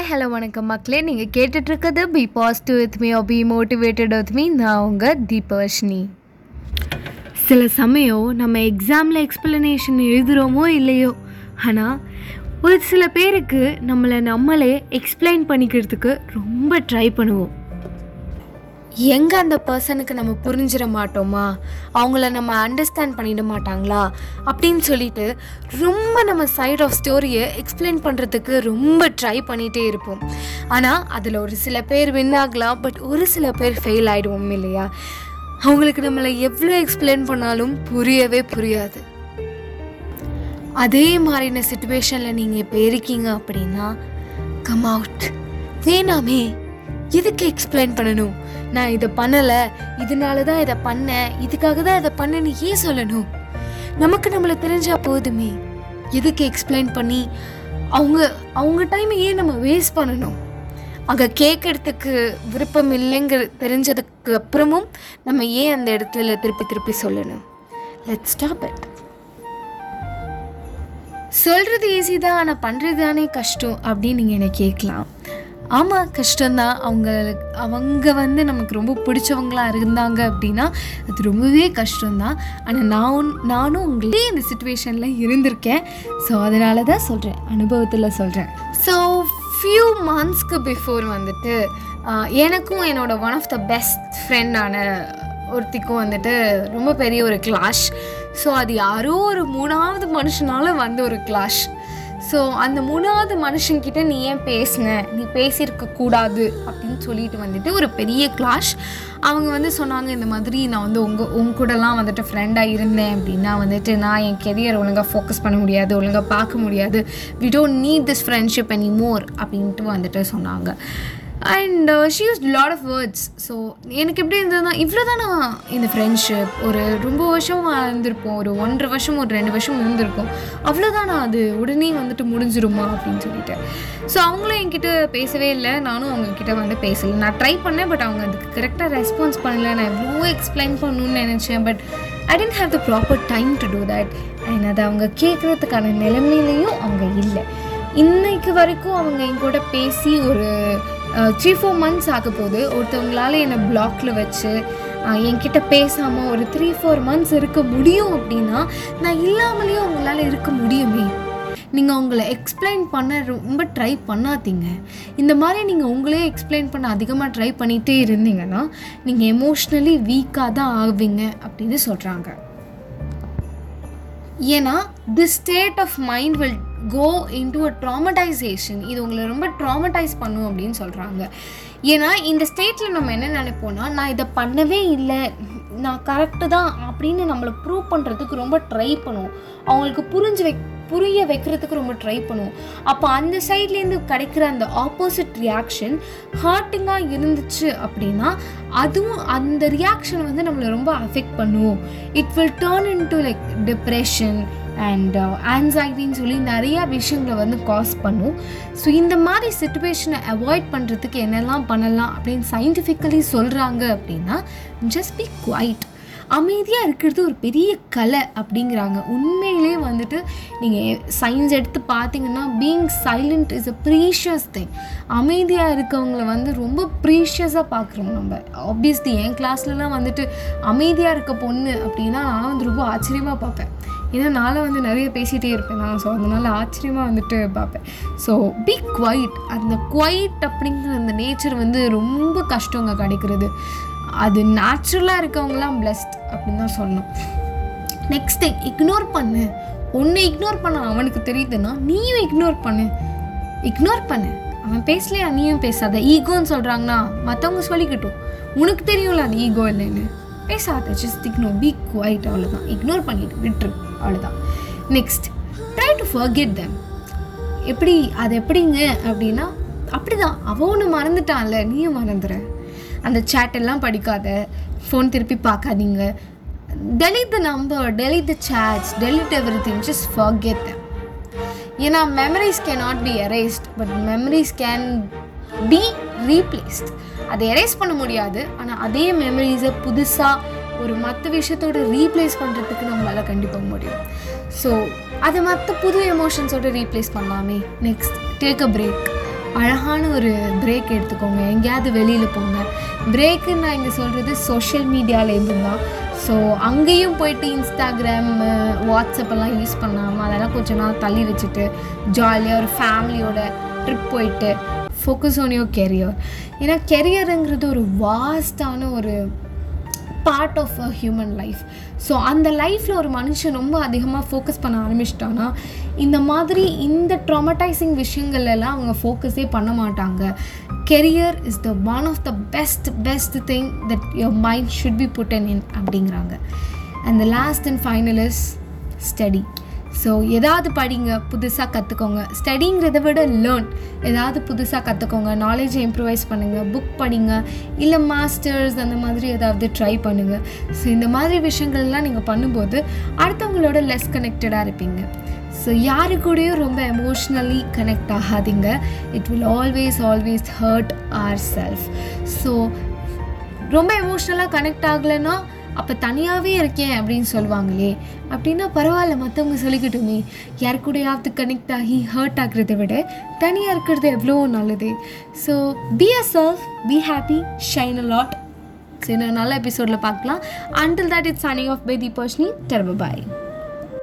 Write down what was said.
Hi hello வணக்கம் மக்களே. நீங்கள் கேட்டுட்ருக்கிறது be positive with me be motivated with me நான் உங்கள் தீபவர்ஷினி. சில சமயம் நம்ம எக்ஸாமில் எக்ஸ்பிளனேஷன் எழுதுகிறோமோ இல்லையோ? ஆனால் ஒரு சில பேருக்கு நம்மளை நம்மளே எக்ஸ்பிளைன் பண்ணிக்கிறதுக்கு ரொம்ப ட்ரை பண்ணுவோம். எங்கே அந்த பர்சனுக்கு நம்ம புரிஞ்சிட மாட்டோமா? அவங்கள நம்ம அண்டர்ஸ்டாண்ட் பண்ணிட மாட்டாங்களா? அப்படின்னு சொல்லிட்டு ரொம்ப நம்ம சைட் ஆஃப் ஸ்டோரியை எக்ஸ்பிளைன் பண்ணுறதுக்கு ரொம்ப ட்ரை பண்ணிகிட்டே இருப்போம். ஆனால் அதில் ஒரு சில பேர் வின் ஆகலாம் பட் ஒரு சில பேர் ஃபெயில் ஆகிடுவோம் இல்லையா? அவங்களுக்கு நம்மளை எவ்வளோ எக்ஸ்பிளைன் பண்ணாலும் புரியவே புரியாது. அதே மாதிரின சுச்சுவேஷனில் நீங்கள் இப்போ இருக்கீங்க அப்படின்னா கம் அவுட் வேணாமே. எதுக்கு எக்ஸ்பிளைன் பண்ணணும்? நான் இதை பண்ணலை இதனால தான் இதை பண்ணேன் இதுக்காக தான் இதை பண்ணேன்னு ஏன் சொல்லணும்? நமக்கு நம்மளை தெரிஞ்சா போதுமே. எதுக்கு எக்ஸ்பிளைன் பண்ணி அவங்க அவங்க டைமை ஏன் நம்ம வேஸ்ட் பண்ணணும்? அங்கே கேட்கறதுக்கு விருப்பம் இல்லைங்கிற தெரிஞ்சதுக்கு அப்புறமும் நம்ம ஏன் அந்த இடத்துல திருப்பி திருப்பி சொல்லணும்? லெட் ஸ்டாப் இட் சொல்கிறது ஈஸி தான் ஆனால் பண்ணுறது தானே கஷ்டம் அப்படின்னு நீங்கள் என்னை கேட்கலாம்? ஆமாம் கஷ்டந்தான் அவங்க அவங்க வந்து நமக்கு ரொம்ப பிடிச்சவங்களா இருந்தாங்க அப்படின்னா அது ரொம்பவே கஷ்டம்தான். ஆனால் நான் நானும் உங்களே இந்த சுச்சுவேஷனில் இருந்திருக்கேன். ஸோ அதனால தான் சொல்கிறேன் அனுபவத்தில் சொல்கிறேன் ஸோ ஃபியூ மந்த்ஸ்க்கு பிஃபோர் வந்துட்டு எனக்கும் என்னோட ஒன் ஆஃப் த பெஸ்ட் ஃப்ரெண்டான ஒருத்திக்கும் வந்துட்டு ரொம்ப பெரிய ஒரு கிளாஷ் ஸோ அது யாரோ ஒரு மூணாவது மனுஷனால வந்து ஒரு கிளாஷ் ஸோ அந்த மூணாவது மனுஷங்கிட்ட நீ ஏன் பேசின? நீ பேசியிருக்க கூடாது அப்படின்னு சொல்லிட்டு வந்துட்டு ஒரு பெரிய கிளாஷ் அவங்க வந்து சொன்னாங்க இந்த மாதிரி நான் வந்து உங்கள் உங்க கூடலாம் வந்துட்டு ஃப்ரெண்டாக இருந்தேன் அப்படின்னா வந்துட்டு நான் என் கெரியர் ஒழுங்காக ஃபோக்கஸ் பண்ண முடியாது ஒழுங்காக பார்க்க முடியாது. We don't need this friendship any more அப்படின்ட்டு வந்துட்டு சொன்னாங்க. And she use lot of words so எனக்கு எப்படி இருந்ததுன்னா இவ்வளோ தான் நான் இந்த ஃப்ரெண்ட்ஷிப் ஒரு ரொம்ப வருஷம் இருந்திருப்போம். ஒரு ஒன்றரை வருஷம் ஒரு ரெண்டு வருஷம் இருந்திருக்கும். அவ்வளோதான் நான் அது? உடனே வந்துட்டு முடிஞ்சிருமா அப்படின்னு சொல்லிட்டு. ஸோ அவங்களும் என்கிட்ட பேசவே இல்லை. நானும் அவங்கக்கிட்ட வந்து பேசலை. நான் ட்ரை பண்ணேன் பட் அவங்க அதுக்கு கரெக்டாக ரெஸ்பான்ஸ் பண்ணல. நான் எவ்வளோ எக்ஸ்பிளைன் பண்ணணும்னு நினச்சேன் but I didn't have the proper time to do that and அதை அவங்க கேட்குறதுக்கான நிலைமையிலையும் அவங்க இல்லை. இன்னைக்கு வரைக்கும் அவங்க என் கூட பேசி ஒரு த்ரீ ஃபோர் மந்த்ஸ் ஆக போது ஒருத்தவங்களால என்னை பிளாக்ல வச்சு என்கிட்ட பேசாமல் ஒரு த்ரீ ஃபோர் மந்த்ஸ் இருக்க முடியும் அப்படின்னா நான் இல்லாமலேயும் அவங்களால இருக்க முடியுமே? நீங்கள் உங்களை எக்ஸ்பிளைன் பண்ண ரொம்ப ட்ரை பண்ணாதீங்க. இந்த மாதிரி நீங்கள் உங்களே எக்ஸ்பிளைன் பண்ண அதிகமாக ட்ரை பண்ணிகிட்டே இருந்தீங்கன்னா நீங்கள் எமோஷ்னலி வீக்காக தான் ஆவீங்க அப்படின்னு சொல்கிறாங்க ஏன்னா the state of mind will go into a traumatization இது உங்களை ரொம்ப ட்ராமடைஸ் பண்ணும் அப்படின்னு சொல்கிறாங்க ஏன்னா இந்த ஸ்டேட்டில் நம்ம என்ன நினைப்போம்னா நான் இதை பண்ணவே இல்லை நான் கரெக்டு தான் அப்படின்னு நம்மளை ப்ரூவ் பண்ணுறதுக்கு ரொம்ப ட்ரை பண்ணுவோம். அவங்களுக்கு புரிஞ்சு வை புரிய வைக்கிறதுக்கு ரொம்ப ட்ரை பண்ணுவோம். அப்போ அந்த சைட்லேருந்து கிடைக்கிற அந்த ஆப்போசிட் ரியாக்ஷன் ஹார்ட்டிங்காக இருந்துச்சு அப்படின்னா அதுவும் அந்த ரியாக்ஷன் வந்து நம்மளை ரொம்ப அஃபெக்ட் பண்ணுவோம் it will turn into like depression and ஆன்சைட்டின்னு uh, சொல்லி நிறையா விஷயங்களை வந்து காஸ் பண்ணும். ஸோ இந்த மாதிரி சுச்சுவேஷனை அவாய்ட் பண்ணுறதுக்கு என்னெல்லாம் பண்ணலாம் அப்படின்னு சயின்டிஃபிக்கலி சொல்கிறாங்க அப்படின்னா ஜஸ்ட் பி குவைட் அமைதியாக இருக்கிறது ஒரு பெரிய கலை அப்படிங்கிறாங்க. உண்மையிலே வந்துட்டு நீங்கள் சயின்ஸ் எடுத்து பார்த்தீங்கன்னா being silent is a precious thing அமைதியாக இருக்கவங்கள வந்து ரொம்ப ப்ரீஷியஸாக பார்க்குறோம் நம்ம. ஆப்வியஸ்லி என் கிளாஸ்லலாம் வந்துட்டு அமைதியாக இருக்க பொண்ணு அப்படின்னா நான் வந்து ரொம்ப ஆச்சரியமாக பார்ப்பேன். ஏன்னா நானும் வந்து நிறைய பேசிகிட்டே இருப்பேன். நான் ஸோ அதனால் ஆச்சரியமாக வந்துட்டு பார்ப்பேன். ஸோ பி குவைட் அந்த குவைட் அப்படிங்கிற அந்த நேச்சர் வந்து ரொம்ப கஷ்டங்க கிடைக்கிறது. அது நேச்சுரலாக இருக்கவங்களாம் பிளஸ்ட் அப்படின்னு தான் சொல்லணும். நெக்ஸ்ட் இக்னோர் பண்ணு. ஒன்று இக்னோர் பண்ண அவனுக்கு தெரியுதுன்னா நீயும் இக்னோர் பண்ணு. இக்னோர் பண்ணு. அவன் பேசலையா நீயும் பேசாத. ஈகோன்னு சொல்கிறாங்கன்னா மற்றவங்க சொல்லிக்கிட்டும். உனக்கு தெரியும்ல அது ஈகோ இல்லைன்னு பேசாத ஜஸ்ட் இக்னோர் பி குவைட் அவ்வளோதான் இக்னோர் பண்ணிட்டு விட்டுரு அவ்வளோதான் next try to forget them எப்படி அது எப்படிங்க அப்படின்னா அப்படிதான். அவன் ஒன்று மறந்துட்டான்ல நீயும் மறந்துடுற அந்த சேட்டெல்லாம் படிக்காத ஃபோன் திருப்பி பார்க்காதீங்க. Delete the number delete the chats delete every thing just forget ஏன்னா memories can not be erased but memories can be replaced அதை எரேஸ் பண்ண முடியாது ஆனால் அதே மெமரிஸை புதுசாக ஒரு மற்ற விஷயத்தோட ரீப்ளேஸ் பண்ணுறதுக்கு நம்மளால் கண்டிப்பாக முடியும். ஸோ அதை மற்ற புது எமோஷன்ஸோட ரீப்ளேஸ் பண்ணலாமே. நெக்ஸ்ட் டேக் அ பிரேக் அழகான ஒரு பிரேக் எடுத்துக்கோங்க. எங்கேயாவது வெளியில் போங்க. பிரேக்குன்னு நான் இங்கே சொல்கிறது சோஷியல் மீடியாவிலேருந்து தான் ஸோ அங்கேயும் போயிட்டு இன்ஸ்டாகிராம் வாட்ஸ்அப்பெல்லாம் யூஸ் பண்ணாமல் அதெல்லாம் கொஞ்ச நாள் தள்ளி வச்சுட்டு ஜாலியாக ஒரு ஃபேமிலியோட ட்ரிப் போயிட்டு ஃபோக்கஸ் ஆன் யோர் கெரியர் ஏன்னா கெரியருங்கிறது ஒரு வாஸ்டான ஒரு part of a human life so அந்த லைஃப்பில் ஒரு மனுஷன் ரொம்ப அதிகமாக ஃபோக்கஸ் பண்ண ஆரம்பிச்சிட்டான்னா இந்த மாதிரி இந்த ட்ராமடைசிங் விஷயங்கள் எல்லாம் அவங்க ஃபோக்கஸே பண்ண மாட்டாங்க. Career is the one of the best best thing that your mind should be put in இன் அப்படிங்கிறாங்க. And the last and final is study so ஏதாவது படிங்க புதுசாக கற்றுக்கோங்க ஸ்டடிங்கிறத விட லேர்ன் ஏதாவது புதுசாக கற்றுக்கோங்க நாலேஜை இம்ப்ரூவைஸ் பண்ணுங்கள் புக் படிங்க இல்லை மாஸ்டர்ஸ் அந்த மாதிரி ஏதாவது ட்ரை பண்ணுங்கள் ஸோ இந்த மாதிரி விஷயங்கள்லாம் நீங்கள் பண்ணும்போது அடுத்தவங்களோட லெஸ் கனெக்டடாக இருப்பீங்க. ஸோ யாரு கூடயும் ரொம்ப எமோஷ்னலி கனெக்ட் ஆகாதீங்க. It will always always hurt our self so ரொம்ப எமோஷ்னலாக கனெக்ட் ஆகலைன்னா அப்போ தனியாகவே இருக்கேன் அப்படின்னு சொல்லுவாங்களே. அப்படின்னா பரவாயில்ல மற்றவங்க சொல்லிக்கிட்டுமே. யார் கூடயாவது கனெக்ட் ஆகி ஹர்ட் ஆகிறத விட தனியாக இருக்கிறது எவ்வளோ நல்லது. So be a self be happy shine a lot so இன்னொரு நல்ல எபிசோடில் பார்க்கலாம். Until that it's signing off by the பர்ஷனி டெர்ப பாய்